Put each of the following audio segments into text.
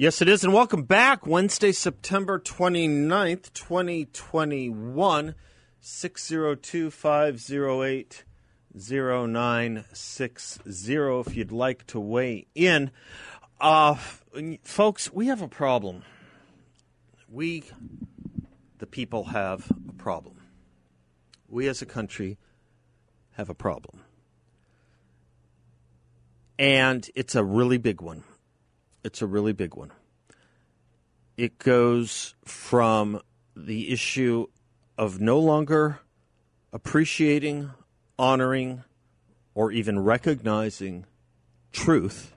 Yes, it is. And welcome back. Wednesday, September 29th, 2021, 602 508 0960 if you'd like to weigh in. Uh, folks, we have a problem. We, the people, have a problem. We as a country have a problem. And it's a really big one. It's a really big one. It goes from the issue of no longer appreciating, honoring, or even recognizing truth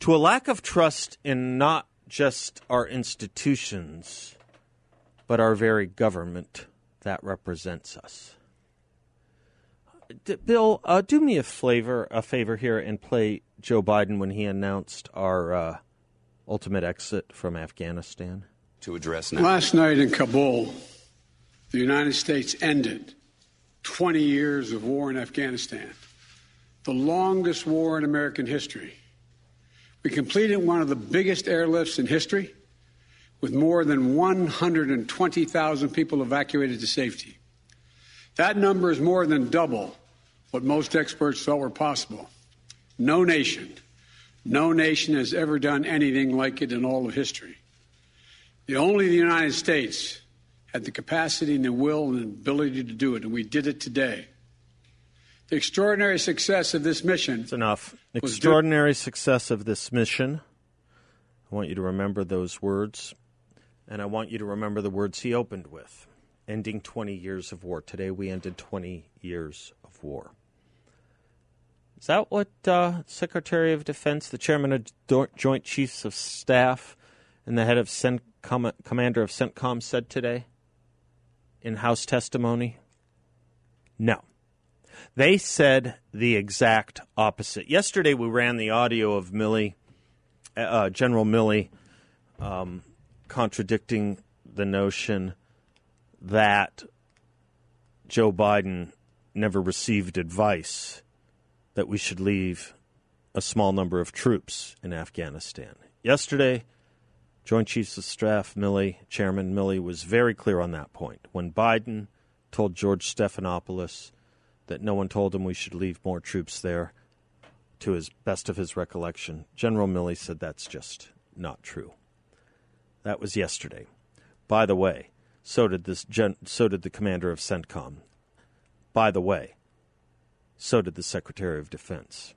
to a lack of trust in not just our institutions, but our very government that represents us. D- Bill, uh, do me a flavor, a favor here, and play Joe Biden when he announced our uh, ultimate exit from Afghanistan. To address now. Last night in Kabul, the United States ended 20 years of war in Afghanistan, the longest war in American history. We completed one of the biggest airlifts in history with more than 120,000 people evacuated to safety. That number is more than double what most experts thought were possible. No nation, no nation has ever done anything like it in all of history. The only the United States had the capacity and the will and the ability to do it, and we did it today. The extraordinary success of this mission. It's enough. Extraordinary success of this mission. I want you to remember those words, and I want you to remember the words he opened with ending 20 years of war. Today we ended 20 years of war. Is that what uh, Secretary of Defense, the Chairman of Joint Chiefs of Staff, and the head of CENTCOM, Commander of CENTCOM said today in House testimony? No. They said the exact opposite. Yesterday we ran the audio of Milley, uh, General Milley, um, contradicting the notion that Joe Biden never received advice that we should leave a small number of troops in Afghanistan. Yesterday, Joint Chiefs of Staff Milley, Chairman Milley, was very clear on that point. When Biden told George Stephanopoulos that no one told him we should leave more troops there, to his best of his recollection, General Milley said that's just not true. That was yesterday. By the way, so did this. Gen- so did the commander of CENTCOM. By the way, so did the Secretary of Defense.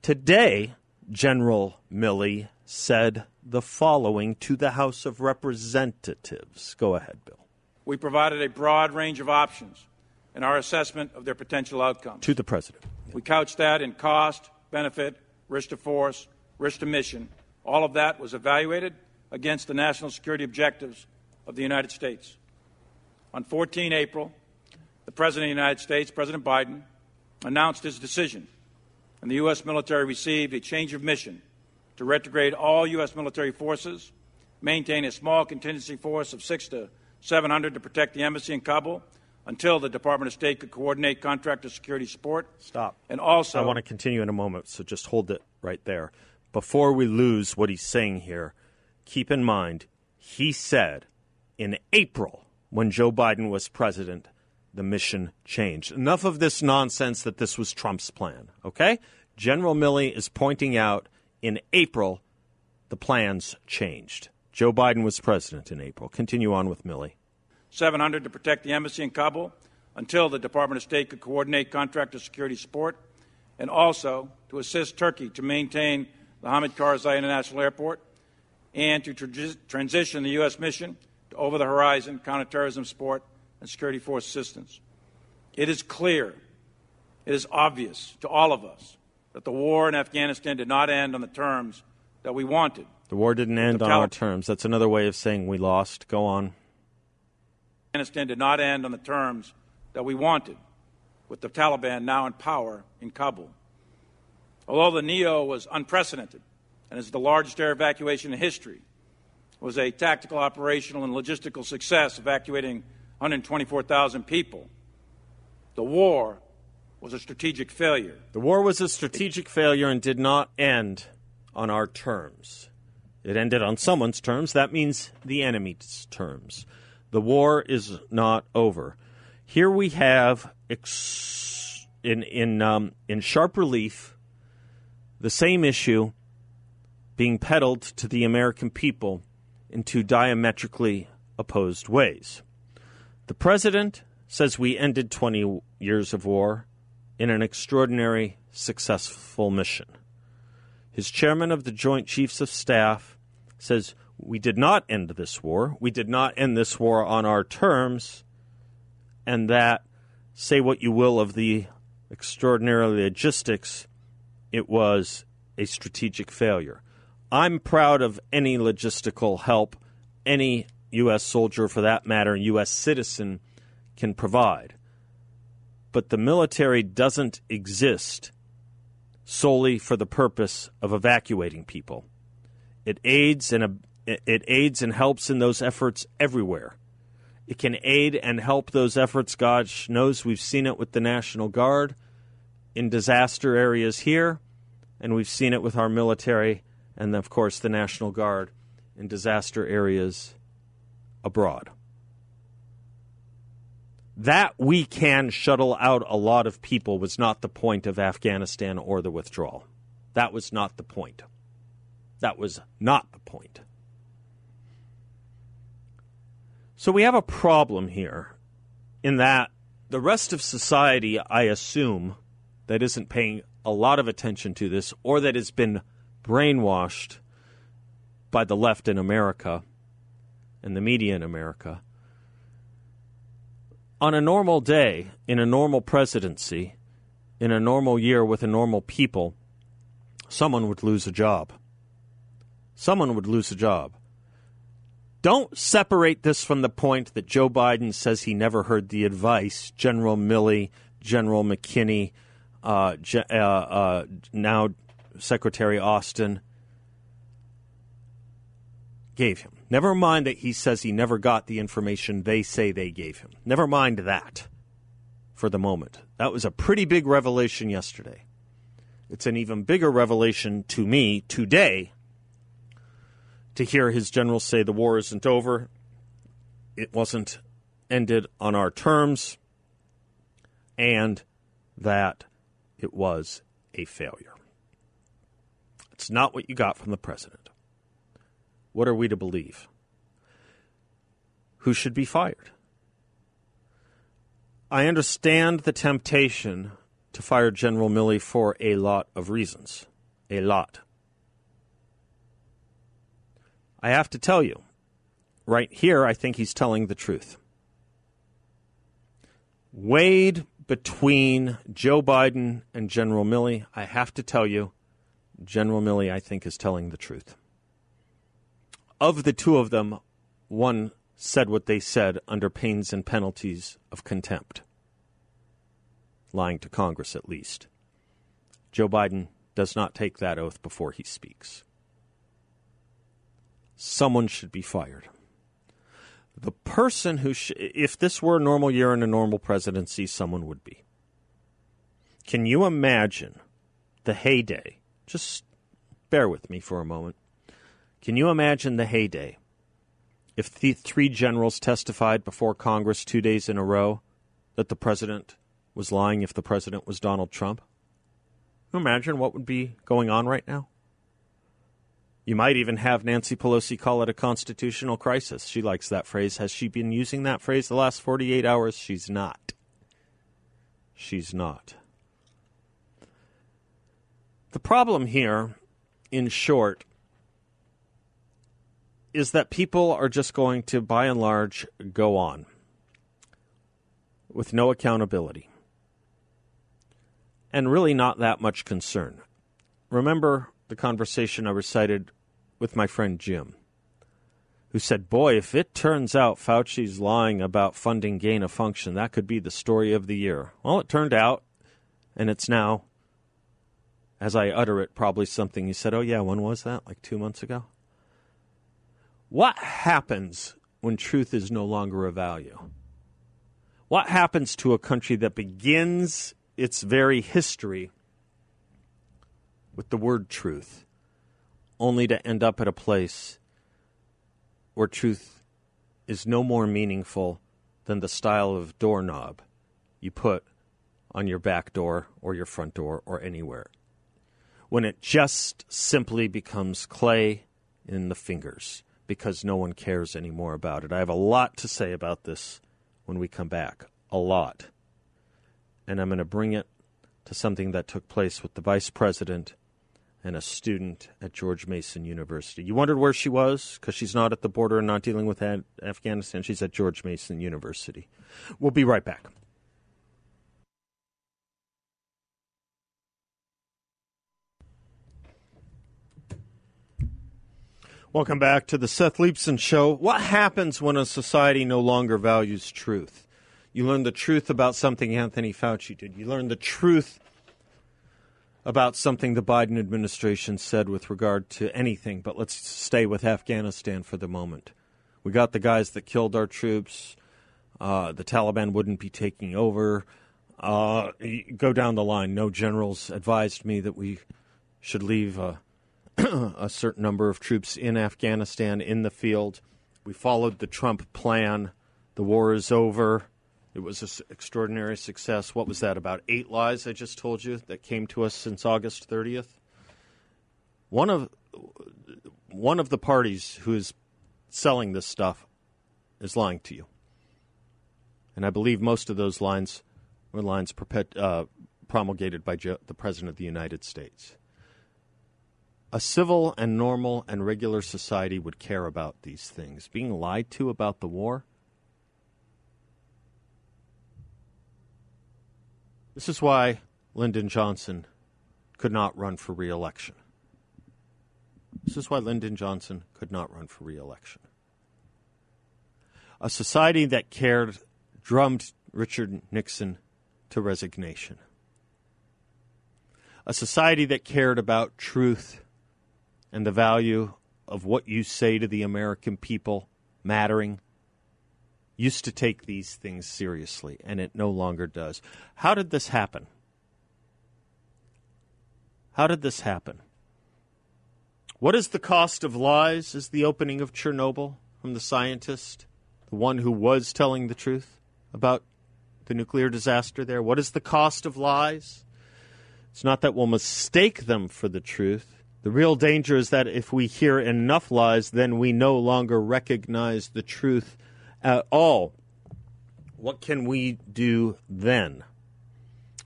Today, General Milley said the following to the House of Representatives. Go ahead, Bill. We provided a broad range of options in our assessment of their potential outcomes. To the President. We couched that in cost, benefit, risk to force, risk to mission. All of that was evaluated against the national security objectives of the United States. On 14 April, the President of the United States, President Biden, announced his decision, and the U.S. military received a change of mission to retrograde all U.S. military forces, maintain a small contingency force of six to 700 to protect the embassy in Kabul until the Department of State could coordinate contractor security support. Stop. And also, I want to continue in a moment, so just hold it right there. Before we lose what he's saying here, keep in mind he said in April when Joe Biden was president the mission changed. Enough of this nonsense that this was Trump's plan, okay? General Milley is pointing out in April the plans changed. Joe Biden was president in April. Continue on with Milley. 700 to protect the embassy in Kabul until the Department of State could coordinate contractor security support, and also to assist Turkey to maintain the Hamid Karzai International Airport and to tra- transition the U.S. mission to over the horizon counterterrorism support and security force assistance. It is clear It is obvious to all of us that the war in Afghanistan did not end on the terms that we wanted. The war didn't end on our terms. That's another way of saying we lost. Go on. Afghanistan did not end on the terms that we wanted, with the Taliban now in power in Kabul. Although the NEO was unprecedented and is the largest air evacuation in history, was a tactical, operational, and logistical success, evacuating 124,000 people. The war was a strategic failure. The war was a strategic failure and did not end on our terms. It ended on someone's terms. That means the enemy's terms. The war is not over. Here we have ex- in in um, in sharp relief the same issue being peddled to the American people in two diametrically opposed ways. The president says we ended 20 years of war in an extraordinary, successful mission. His chairman of the Joint Chiefs of Staff says we did not end this war. We did not end this war on our terms, and that, say what you will of the extraordinary logistics, it was a strategic failure. I'm proud of any logistical help any U.S. soldier, for that matter, U.S. citizen, can provide. But the military doesn't exist solely for the purpose of evacuating people. It aids and it aids and helps in those efforts everywhere. It can aid and help those efforts. God knows we've seen it with the National Guard in disaster areas here, and we've seen it with our military and, of course, the National Guard in disaster areas abroad. That we can shuttle out a lot of people was not the point of Afghanistan or the withdrawal. That was not the point. That was not the point. So we have a problem here in that the rest of society, I assume, that isn't paying a lot of attention to this or that has been brainwashed by the left in America and the media in America. On a normal day, in a normal presidency, in a normal year with a normal people, someone would lose a job. Someone would lose a job. Don't separate this from the point that Joe Biden says he never heard the advice General Milley, General McKenzie, uh, uh, uh, now Secretary Austin gave him. Never mind that he says he never got the information they say they gave him. Never mind that for the moment. That was a pretty big revelation yesterday. It's an even bigger revelation to me today to hear his generals say the war isn't over, it wasn't ended on our terms, and that it was a failure. It's not what you got from the president. What are we to believe? Who should be fired? I understand the temptation to fire General Milley for a lot of reasons. A lot. I have to tell you, right here, I think he's telling the truth. Weighed between Joe Biden and General Milley, I have to tell you, General Milley, I think, is telling the truth of the two of them, one said what they said under pains and penalties of contempt. Lying to Congress, at least. Joe Biden does not take that oath before he speaks. Someone should be fired. The person who, sh- if this were a normal year and a normal presidency, someone would be. Can you imagine the heyday? Just bear with me for a moment. Can you imagine the heyday if the three generals testified before Congress two days in a row that the president was lying if the president was Donald Trump? Can you imagine what would be going on right now? You might even have Nancy Pelosi call it a constitutional crisis. She likes that phrase. Has she been using that phrase the last 48 hours? She's not. She's not. The problem here, in short, is that people are just going to, by and large, go on with no accountability. and really not that much concern. Remember the conversation I recited with my friend Jim, who said, Boy, if it turns out Fauci's lying about funding gain of function, that could be the story of the year. Well, it turned out, and it's now, as I utter it, probably something he said, Oh, yeah, when was that? Like two months ago? What happens when truth is no longer a value? What happens to a country that begins its very history with the word truth, only to end up at a place where truth is no more meaningful than the style of doorknob you put on your back door or your front door or anywhere. When it just simply becomes clay in the fingers because no one cares anymore about it. I have a lot to say about this when we come back. A lot. And I'm going to bring it to something that took place with the vice president and a student at George Mason University. You wondered where she was because she's not at the border and not dealing with Afghanistan. She's at George Mason University. We'll be right back. Welcome back to the Seth Leibsohn Show. What happens when a society no longer values truth? You learn the truth about something Anthony Fauci did. You learn the truth about something the Biden administration said with regard to anything, but let's stay with Afghanistan for the moment. We got the guys that killed our troops. Uh, the Taliban wouldn't be taking over. Uh, go down the line. No generals advised me that we should leave a, a certain number of troops in Afghanistan in the field. We followed the Trump plan. The war is over. It was an extraordinary success. What was that, about eight lies I just told you that came to us since August 30th? One of, one of the parties who is selling this stuff is lying to you. And I believe most of those lines were lines perpet- uh, promulgated by the President of the United States. A civil and normal and regular society would care about these things. Being lied to about the war This is why Lyndon Johnson could not run for reelection. This is why Lyndon Johnson could not run for reelection. A society that cared drummed Richard Nixon to resignation. A society that cared about truth and the value of what you say to the American people mattering used to take these things seriously, and it no longer does. How did this happen? How did this happen? What is the cost of lies? Is the opening of Chernobyl from the scientist, the one who was telling the truth about the nuclear disaster there? What is the cost of lies? It's not that we'll mistake them for the truth. The real danger is that if we hear enough lies, then we no longer recognize the truth at all. What can we do then?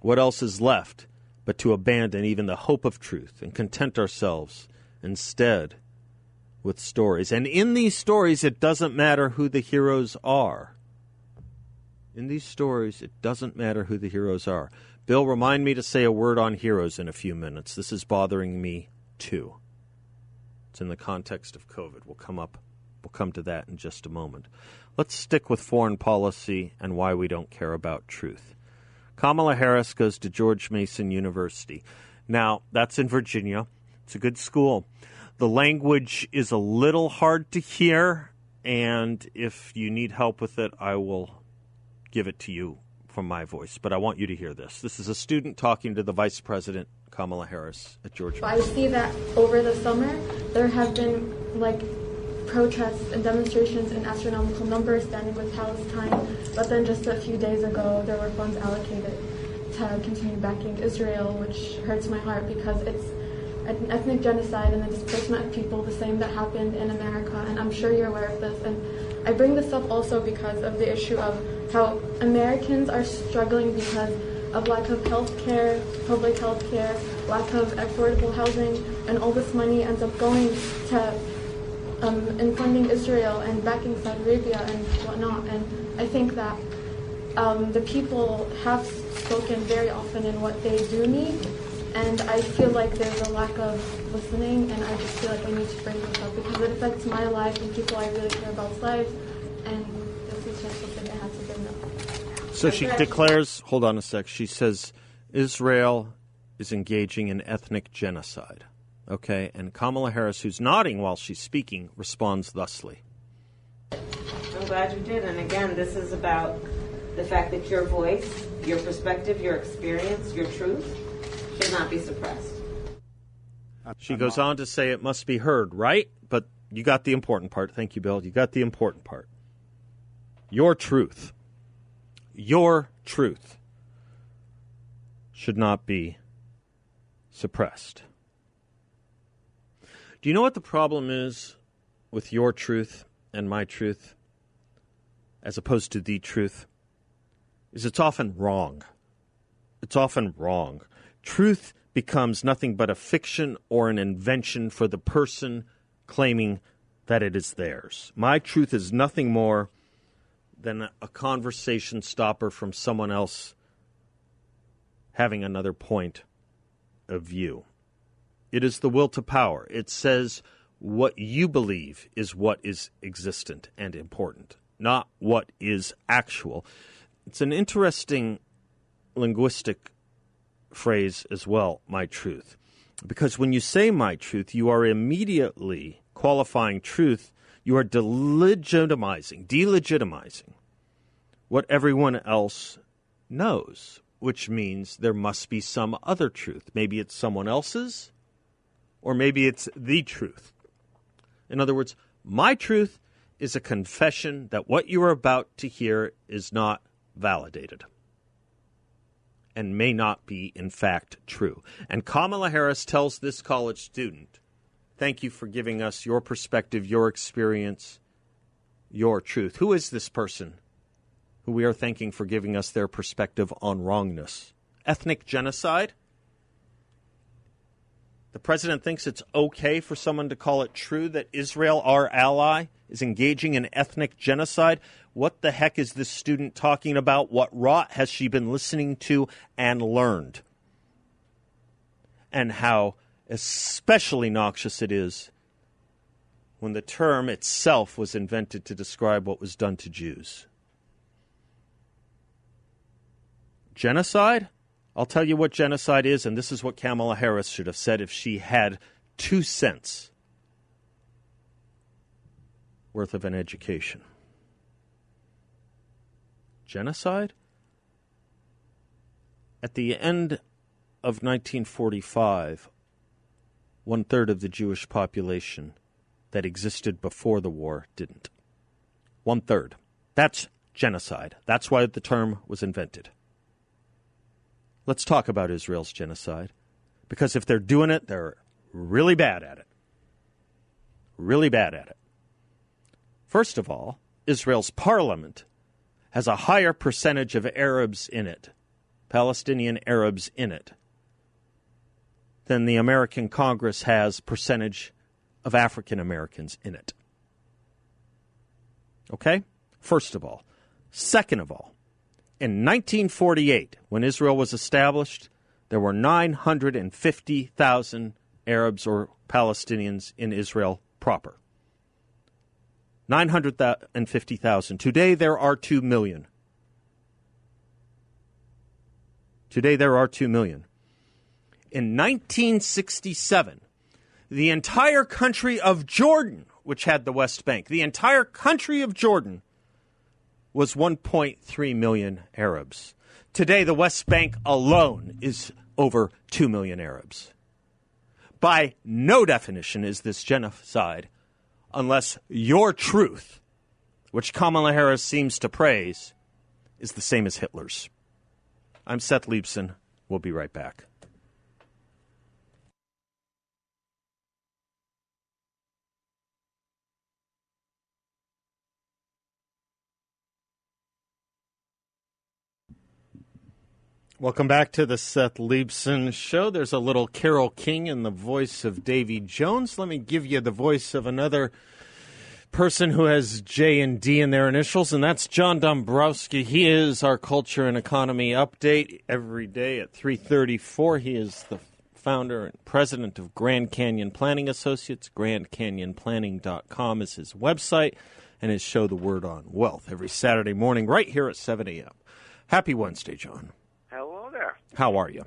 What else is left but to abandon even the hope of truth and content ourselves instead with stories? And in these stories, it doesn't matter who the heroes are. In these stories, it doesn't matter who the heroes are. Bill, remind me to say a word on heroes in a few minutes. This is bothering me too. It's in the context of COVID. We'll come up we'll come to that in just a moment. Let's stick with foreign policy and why we don't care about truth. Kamala Harris goes to George Mason University. Now, that's in Virginia. It's a good school. The language is a little hard to hear, and if you need help with it, I will give it to you from my voice. But I want you to hear this. This is a student talking to the Vice President, Kamala Harris, at George. I see that over the summer, there have been like protests and demonstrations in astronomical numbers standing with Palestine, but then just a few days ago there were funds allocated to continue backing Israel, which hurts my heart because it's an ethnic genocide and the displacement of people, the same that happened in America, and I'm sure you're aware of this. And I bring this up also because of the issue of how Americans are struggling because of lack of health care, public health care, lack of affordable housing, and all this money ends up going to um, in funding Israel and backing Saudi Arabia and whatnot. And I think that um, the people have spoken very often in what they do need. And I feel like there's a lack of listening, and I just feel like I need to bring this up because it affects my life and people I really care about's lives, and So she declares, hold on a sec, she says Israel is engaging in ethnic genocide. Okay, and Kamala Harris, who's nodding while she's speaking, responds thusly. I'm glad you did. And again, this is about the fact that your voice, your perspective, your experience, your truth should not be suppressed. She goes on to say it must be heard, right? But you got the important part. Thank you, Bill. You got the important part. Your truth, your truth should not be suppressed. Do you know what the problem is with your truth and my truth as opposed to the truth? Is it's often wrong. It's often wrong. Truth becomes nothing but a fiction or an invention for the person claiming that it is theirs. My truth is nothing more than a conversation stopper from someone else having another point of view. It is the will to power. It says what you believe is what is existent and important, not what is actual. It's an interesting linguistic phrase as well, my truth. Because when you say my truth, you are immediately qualifying truth, you are delegitimizing, delegitimizing what everyone else knows, which means there must be some other truth. Maybe it's someone else's, or maybe it's the truth. In other words, my truth is a confession that what you are about to hear is not validated and may not be, in fact, true. And Kamala Harris tells this college student, Thank you for giving us your perspective, your experience, your truth. Who is this person who we are thanking for giving us their perspective on wrongness? Ethnic genocide? The president thinks it's okay for someone to call it true that Israel, our ally, is engaging in ethnic genocide. What the heck is this student talking about? What rot has she been listening to and learned? And how especially noxious it is when the term itself was invented to describe what was done to Jews. Genocide? I'll tell you what genocide is, and this is what Kamala Harris should have said if she had two cents worth of an education. Genocide? At the end of 1945, one third of the Jewish population that existed before the war didn't. One third. That's genocide. That's why the term was invented. Let's talk about Israel's genocide. Because if they're doing it, they're really bad at it. Really bad at it. First of all, Israel's parliament has a higher percentage of Arabs in it, Palestinian Arabs in it, than the American Congress has percentage of African Americans in it. Okay? First of all. Second of all, in 1948, when Israel was established, there were 950,000 Arabs or Palestinians in Israel proper. 950,000. Today there are 2 million. Today there are 2 million. In 1967, the entire country of Jordan, which had the West Bank, the entire country of Jordan was 1.3 million Arabs. Today, the West Bank alone is over 2 million Arabs. By no definition is this genocide unless your truth, which Kamala Harris seems to praise, is the same as Hitler's. I'm Seth Leibsohn. We'll be right back. Welcome back to the Seth Leibsohn Show. There's a little Carole King in the voice of Davy Jones. Let me give you the voice of another person who has J and D in their initials, and that's John Dombroski. He is our culture and economy update every day at 3:34. He is the founder and president of Grand Canyon Planning Associates. GrandCanyonPlanning.com is his website, and his show, The Word on Wealth, every Saturday morning right here at 7 a.m. Happy Wednesday, John. There. How are you?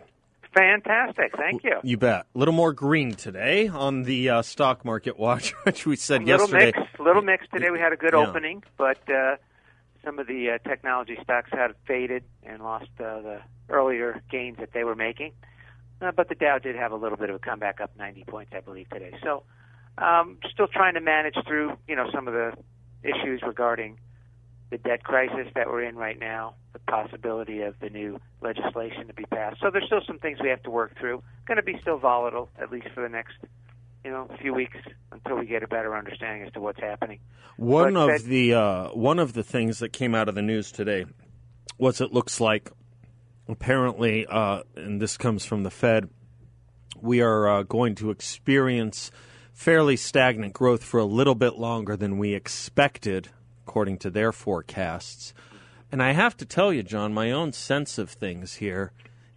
Fantastic. Thank you. You bet. A little more green today on the uh, stock market watch, which we said a little yesterday. Mixed, little mixed today. We had a good Yeah. opening, but uh, some of the uh, technology stocks had faded and lost uh, the earlier gains that they were making. Uh, but the Dow did have a little bit of a comeback, up 90 points, I believe, today. So, um, still trying to manage through, you know, some of the issues regarding the debt crisis that we're in right now, the possibility of the new legislation to be passed. So there's still some things we have to work through. Going to be still volatile, at least for the next, you know, few weeks until we get a better understanding as to what's happening. One But of that- the uh, one of the things that came out of the news today was it looks like apparently, uh, and this comes from the Fed, we are uh, going to experience fairly stagnant growth for a little bit longer than we expected, according to their forecasts. And I have to tell you, John, my own sense of things here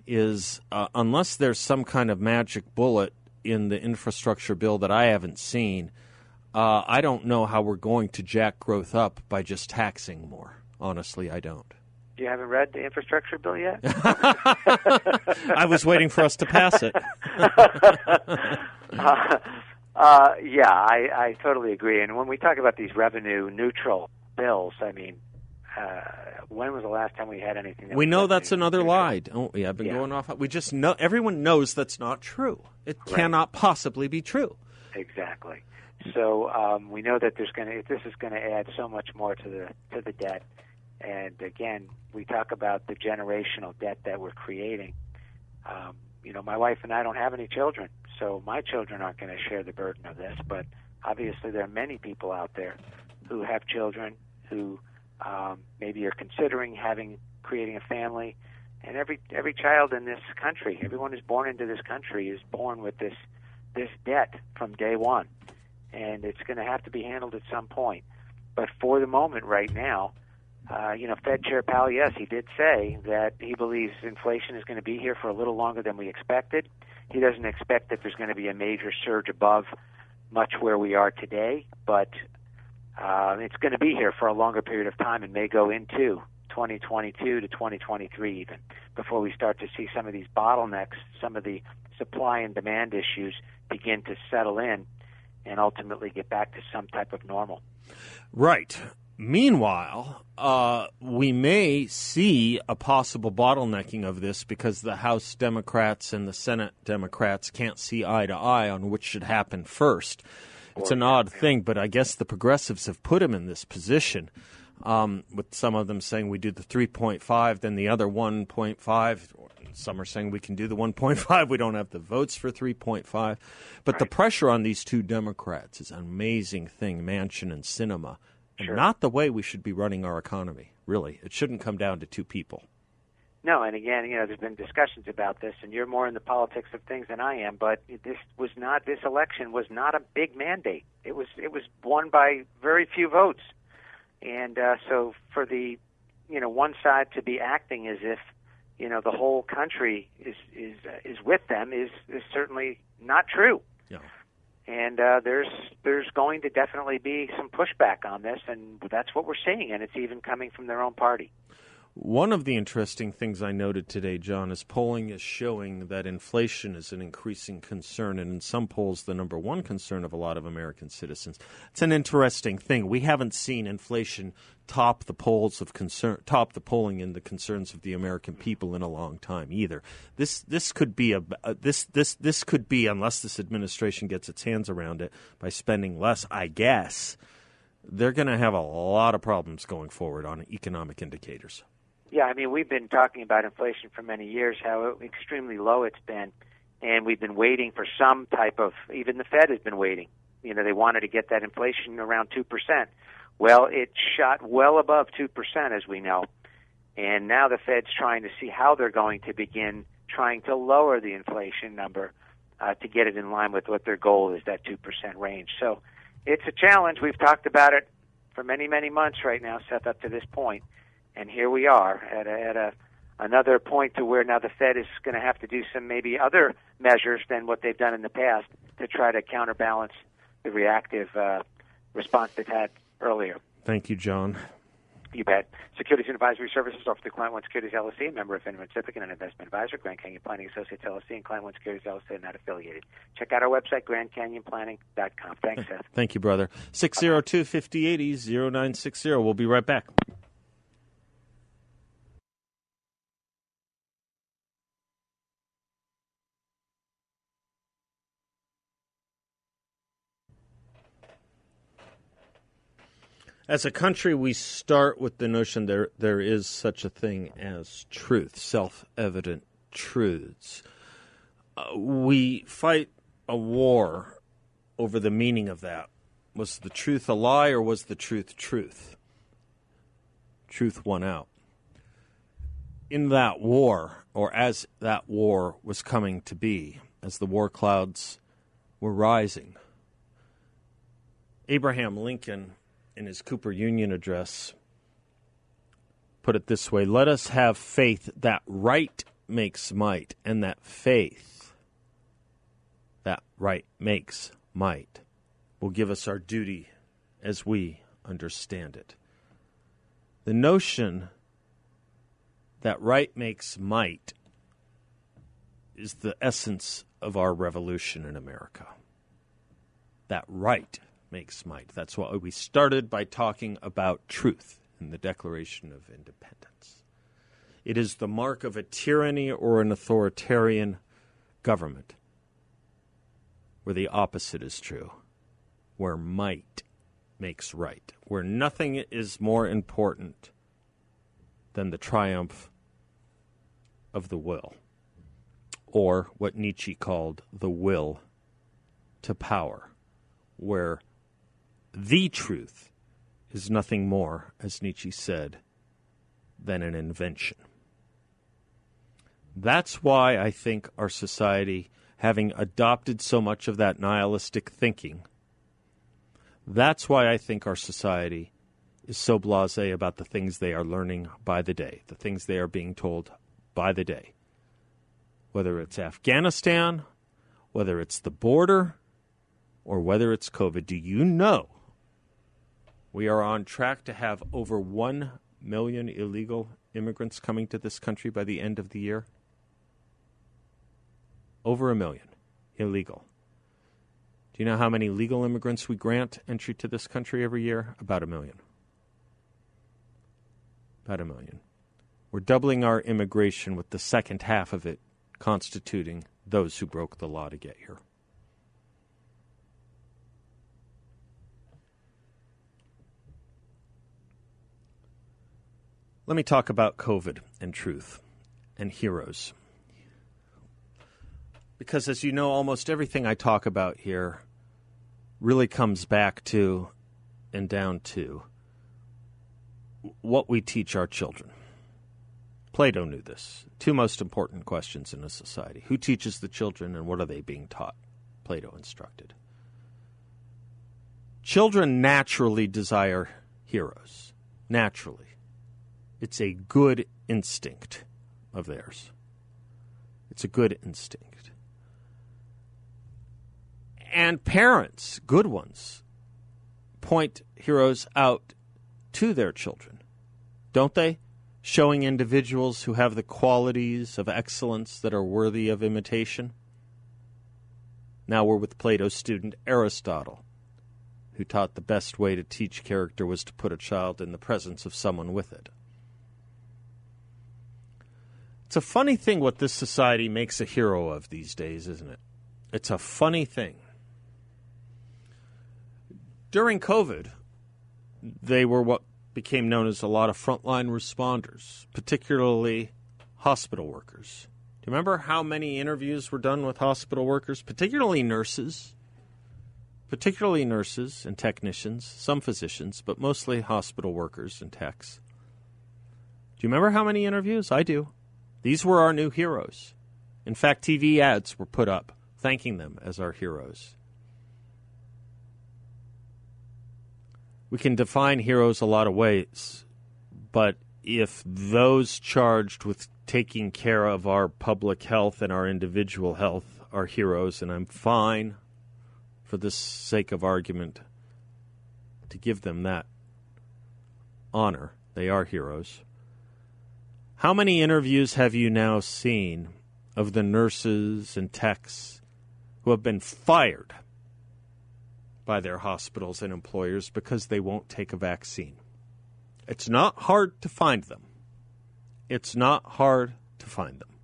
is uh, unless there's some kind of magic bullet in the infrastructure bill that I haven't seen, uh, I don't know how we're going to jack growth up by just taxing more. Honestly, I don't. You haven't read the infrastructure bill yet? I was waiting for us to pass it. uh, uh, yeah, I, I totally agree. And when we talk about these revenue neutral bills, I mean, uh, when was the last time we had anything? That We know that's another lie. Don't we? I've been Yeah. going off. We just know. Everyone knows that's not true. It cannot possibly be true. Exactly. So um, we know that there's going to this is going to add so much more to the to the debt. And again, we talk about the generational debt that we're creating. Um, you know, my wife and I don't have any children, so my children aren't going to share the burden of this. But obviously, there are many people out there who have children who um, maybe are considering having creating a family. And every every child in this country, everyone who's born into this country, is born with this this debt from day one, and it's going to have to be handled at some point. But for the moment, right now, uh, you know, Fed Chair Powell, yes, he did say that he believes inflation is going to be here for a little longer than we expected. He doesn't expect that there's going to be a major surge above much where we are today, but uh, it's going to be here for a longer period of time and may go into 2022 to 2023 even before we start to see some of these bottlenecks, some of the supply and demand issues begin to settle in and ultimately get back to some type of normal. Right. Meanwhile, uh, we may see a possible bottlenecking of this because the House Democrats and the Senate Democrats can't see eye to eye on which should happen first. It's an odd thing, but I guess the progressives have put him in this position. Um, with some of them saying we do the 3.5, then the other 1.5. Some are saying we can do the 1.5. We don't have the votes for 3.5. But the pressure on these two Democrats is an amazing thing, Manchin and Sinema, and not the way we should be running our economy, really. It shouldn't come down to two people. No, and again, you know, there's been discussions about this, and you're more in the politics of things than I am. But this was not this election was not a big mandate. It was it was won by very few votes, and uh, so for the you know one side to be acting as if you know the whole country is is uh, is with them is is certainly not true. Yeah. And uh, there's there's going to definitely be some pushback on this, and that's what we're seeing, and it's even coming from their own party. One of the interesting things I noted today, John, is polling is showing that inflation is an increasing concern, and in some polls, the number one concern of a lot of American citizens. It's an interesting thing. We haven't seen inflation top the polls of concern, top the polling in the concerns of the American people in a long time either. This this could be a this this this could be unless this administration gets its hands around it by spending less. I guess they're going to have a lot of problems going forward on economic indicators. Yeah, I mean, we've been talking about inflation for many years, how extremely low it's been, and we've been waiting for some type of. Even the Fed has been waiting. You know, they wanted to get that inflation around two percent. Well, it shot well above two percent, as we know, and now the Fed's trying to see how they're going to begin trying to lower the inflation number uh, to get it in line with what their goal is, that two percent range. So, it's a challenge. We've talked about it for many, many months right now, Seth, up to this point, and here we are at a, at a another point to where now the Fed is going to have to do some maybe other measures than what they've done in the past to try to counterbalance the reactive uh, response they've had earlier. Thank you, John. You bet. Securities and Advisory Services offered to Client One Securities LLC, a member of FINRA SIPC and an investment advisor, Grand Canyon Planning Associates LLC, and Client One Securities LLC, are not affiliated. Check out our website, grandcanyonplanning.com. Thanks, Seth. Thank you, brother. 602 5080 0960. We'll be right back. As a country, we start with the notion there there is such a thing as truth, self-evident truths. Uh, we fight a war over the meaning of that. Was the truth a lie or was the truth truth? Truth won out. In that war, or as that war was coming to be, as the war clouds were rising, Abraham Lincoln in his Cooper Union address put it this way Let us have faith that right makes might, and that faith that right makes might will give us our duty as we understand it. The notion that right makes might is the essence of our revolution in America. That right makes might. That's why we started by talking about truth in the Declaration of Independence. It is the mark of a tyranny or an authoritarian government where the opposite is true, where might makes right, where nothing is more important than the triumph of the will, or what Nietzsche called the will to power, where the truth is nothing more, as Nietzsche said, than an invention. That's why I think our society, having adopted so much of that nihilistic thinking, that's why I think our society is so blase about the things they are learning by the day, the things they are being told by the day. Whether it's Afghanistan, whether it's the border, or whether it's COVID, do you know we are on track to have over 1 million illegal immigrants coming to this country by the end of the year. Over a million illegal. Do you know how many legal immigrants we grant entry to this country every year? About a million. About a million. We're doubling our immigration with the second half of it constituting those who broke the law to get here. Let me talk about COVID and truth and heroes. Because, as you know, almost everything I talk about here really comes back to and down to what we teach our children. Plato knew this. Two most important questions in a society who teaches the children and what are they being taught? Plato instructed. Children naturally desire heroes. Naturally. It's a good instinct of theirs. It's a good instinct. And parents, good ones, point heroes out to their children, don't they? Showing individuals who have the qualities of excellence that are worthy of imitation. Now we're with Plato's student Aristotle, who taught the best way to teach character was to put a child in the presence of someone with it. It's a funny thing what this society makes a hero of these days, isn't it? It's a funny thing. During COVID, they were what became known as a lot of frontline responders, particularly hospital workers. Do you remember how many interviews were done with hospital workers, particularly nurses? Particularly nurses and technicians, some physicians, but mostly hospital workers and techs. Do you remember how many interviews? I do. These were our new heroes. In fact, TV ads were put up thanking them as our heroes. We can define heroes a lot of ways, but if those charged with taking care of our public health and our individual health are heroes, and I'm fine for the sake of argument to give them that honor. They are heroes. How many interviews have you now seen of the nurses and techs who have been fired by their hospitals and employers because they won't take a vaccine? It's not hard to find them. It's not hard to find them.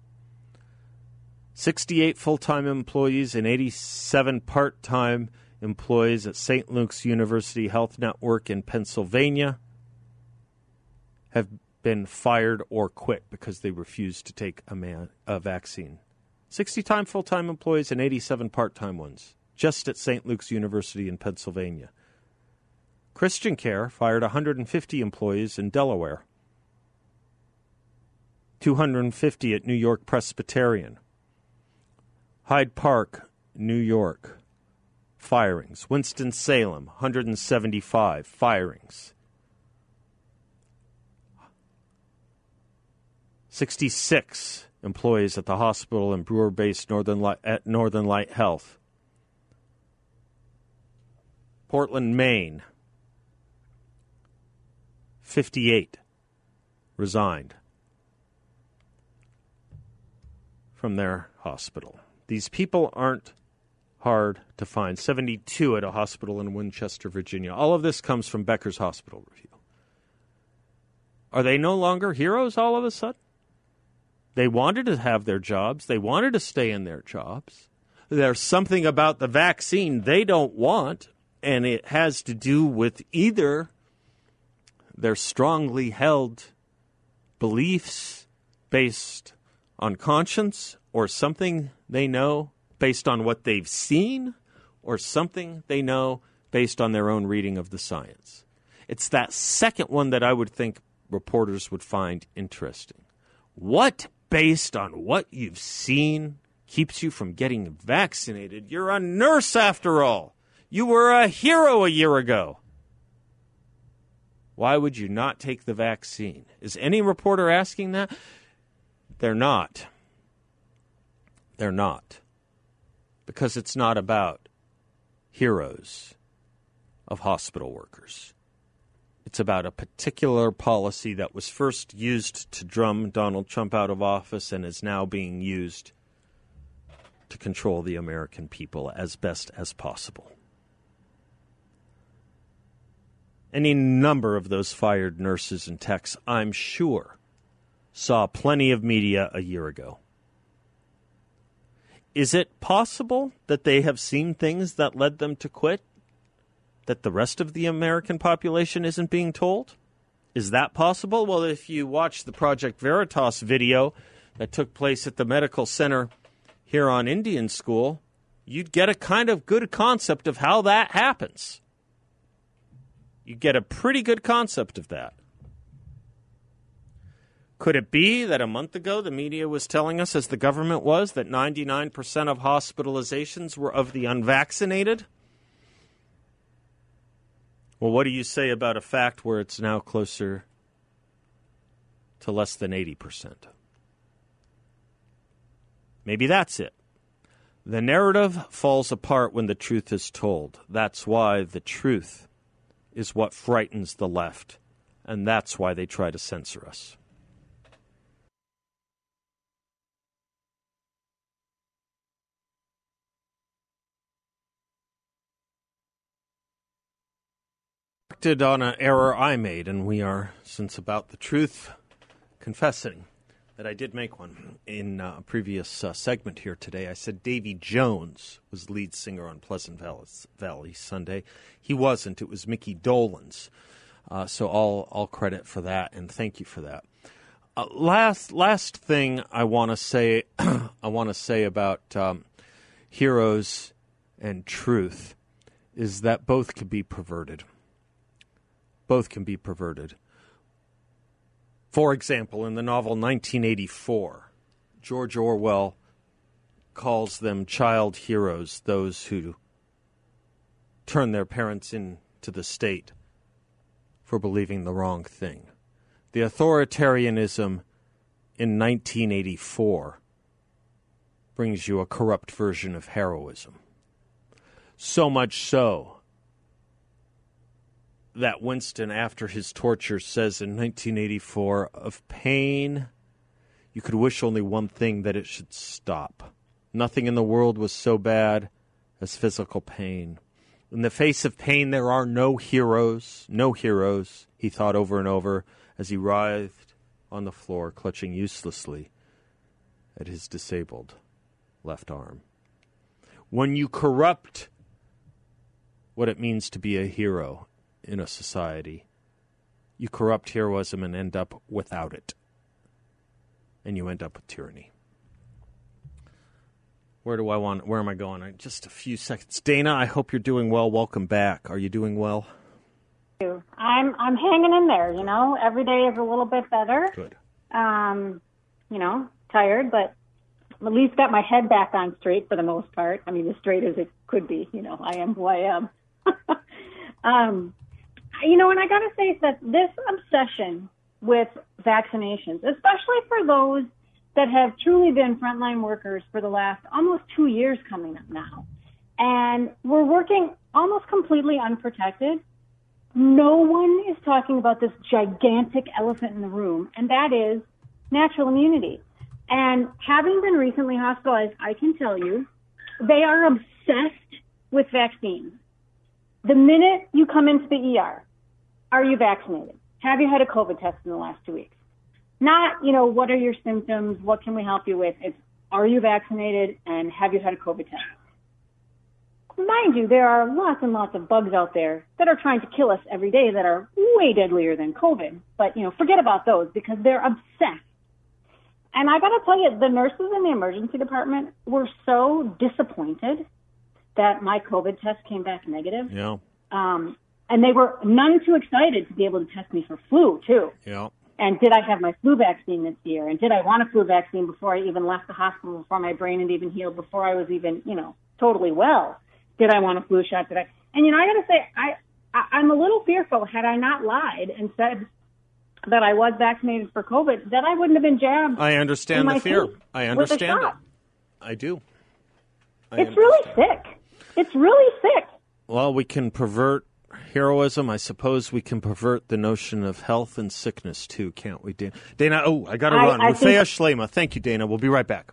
68 full time employees and 87 part time employees at St. Luke's University Health Network in Pennsylvania have been fired or quit because they refused to take a, man, a vaccine. 60 time full time employees and 87 part time ones, just at St. Luke's University in Pennsylvania. Christian Care fired 150 employees in Delaware, 250 at New York Presbyterian. Hyde Park, New York, firings. Winston-Salem, 175 firings. 66 employees at the hospital in Brewer-based Northern Light, at Northern Light Health. Portland, Maine, 58 resigned from their hospital. These people aren't hard to find. 72 at a hospital in Winchester, Virginia. All of this comes from Becker's Hospital Review. Are they no longer heroes all of a sudden? They wanted to have their jobs, they wanted to stay in their jobs. There's something about the vaccine they don't want, and it has to do with either their strongly held beliefs based on conscience or something they know based on what they've seen or something they know based on their own reading of the science. It's that second one that I would think reporters would find interesting. What, based on what you've seen, keeps you from getting vaccinated? You're a nurse after all. You were a hero a year ago. Why would you not take the vaccine? Is any reporter asking that? They're not. They're not. Because it's not about heroes of hospital workers. It's about a particular policy that was first used to drum Donald Trump out of office and is now being used to control the American people as best as possible. Any number of those fired nurses and techs, I'm sure, saw plenty of media a year ago. Is it possible that they have seen things that led them to quit that the rest of the American population isn't being told? Is that possible? Well, if you watch the Project Veritas video that took place at the medical center here on Indian School, you'd get a kind of good concept of how that happens. You get a pretty good concept of that. Could it be that a month ago the media was telling us, as the government was, that 99% of hospitalizations were of the unvaccinated? Well, what do you say about a fact where it's now closer to less than 80%? Maybe that's it. The narrative falls apart when the truth is told. That's why the truth is what frightens the left, and that's why they try to censor us. On an error I made, and we are, since about the truth, confessing that I did make one in a previous uh, segment here today. I said Davy Jones was lead singer on Pleasant Valley Sunday. He wasn't. It was Mickey Dolenz. Uh, so all all credit for that, and thank you for that. Uh, last last thing I want to say I want to say about um, heroes and truth is that both can be perverted both can be perverted. For example, in the novel 1984, George Orwell calls them child heroes, those who turn their parents into the state for believing the wrong thing. The authoritarianism in 1984 brings you a corrupt version of heroism. So much so that Winston, after his torture, says in 1984 of pain, you could wish only one thing that it should stop. Nothing in the world was so bad as physical pain. In the face of pain, there are no heroes, no heroes, he thought over and over as he writhed on the floor, clutching uselessly at his disabled left arm. When you corrupt what it means to be a hero in a society, you corrupt heroism and end up without it. And you end up with tyranny. Where do I want? Where am I going? Just a few seconds. Dana, I hope you're doing well. Welcome back. Are you doing well? I'm I'm hanging in there. You know, every day is a little bit better. Good. Um, you know, tired, but at least got my head back on straight for the most part. I mean, as straight as it could be. You know, I am who I am. um, you know, and I got to say that this obsession with vaccinations, especially for those that have truly been frontline workers for the last almost two years coming up now, and we're working almost completely unprotected no one is talking about this gigantic elephant in the room, and that is natural immunity. And having been recently hospitalized, I can tell you, they are obsessed with vaccines. The minute you come into the ER, are you vaccinated? Have you had a COVID test in the last two weeks? Not, you know, what are your symptoms? What can we help you with? It's, are you vaccinated and have you had a COVID test? mind you, there are lots and lots of bugs out there that are trying to kill us every day that are way deadlier than COVID. But, you know, forget about those because they're obsessed. And I got to tell you, the nurses in the emergency department were so disappointed that my COVID test came back negative. Yeah. Um, and they were none too excited to be able to test me for flu, too. Yeah. And did I have my flu vaccine this year? And did I want a flu vaccine before I even left the hospital, before my brain had even healed, before I was even, you know, totally well? did I want a flu shot? Did I? And you know, I got to say, I, I I'm a little fearful. Had I not lied and said that I was vaccinated for COVID, that I wouldn't have been jabbed. I understand the fear. I understand it. I do. I it's understand. really sick. It's really sick. Well, we can pervert heroism. I suppose we can pervert the notion of health and sickness too, can't we, Dana? Dana, oh, I got to run. Rufeya think... Shlema. Thank you, Dana. We'll be right back.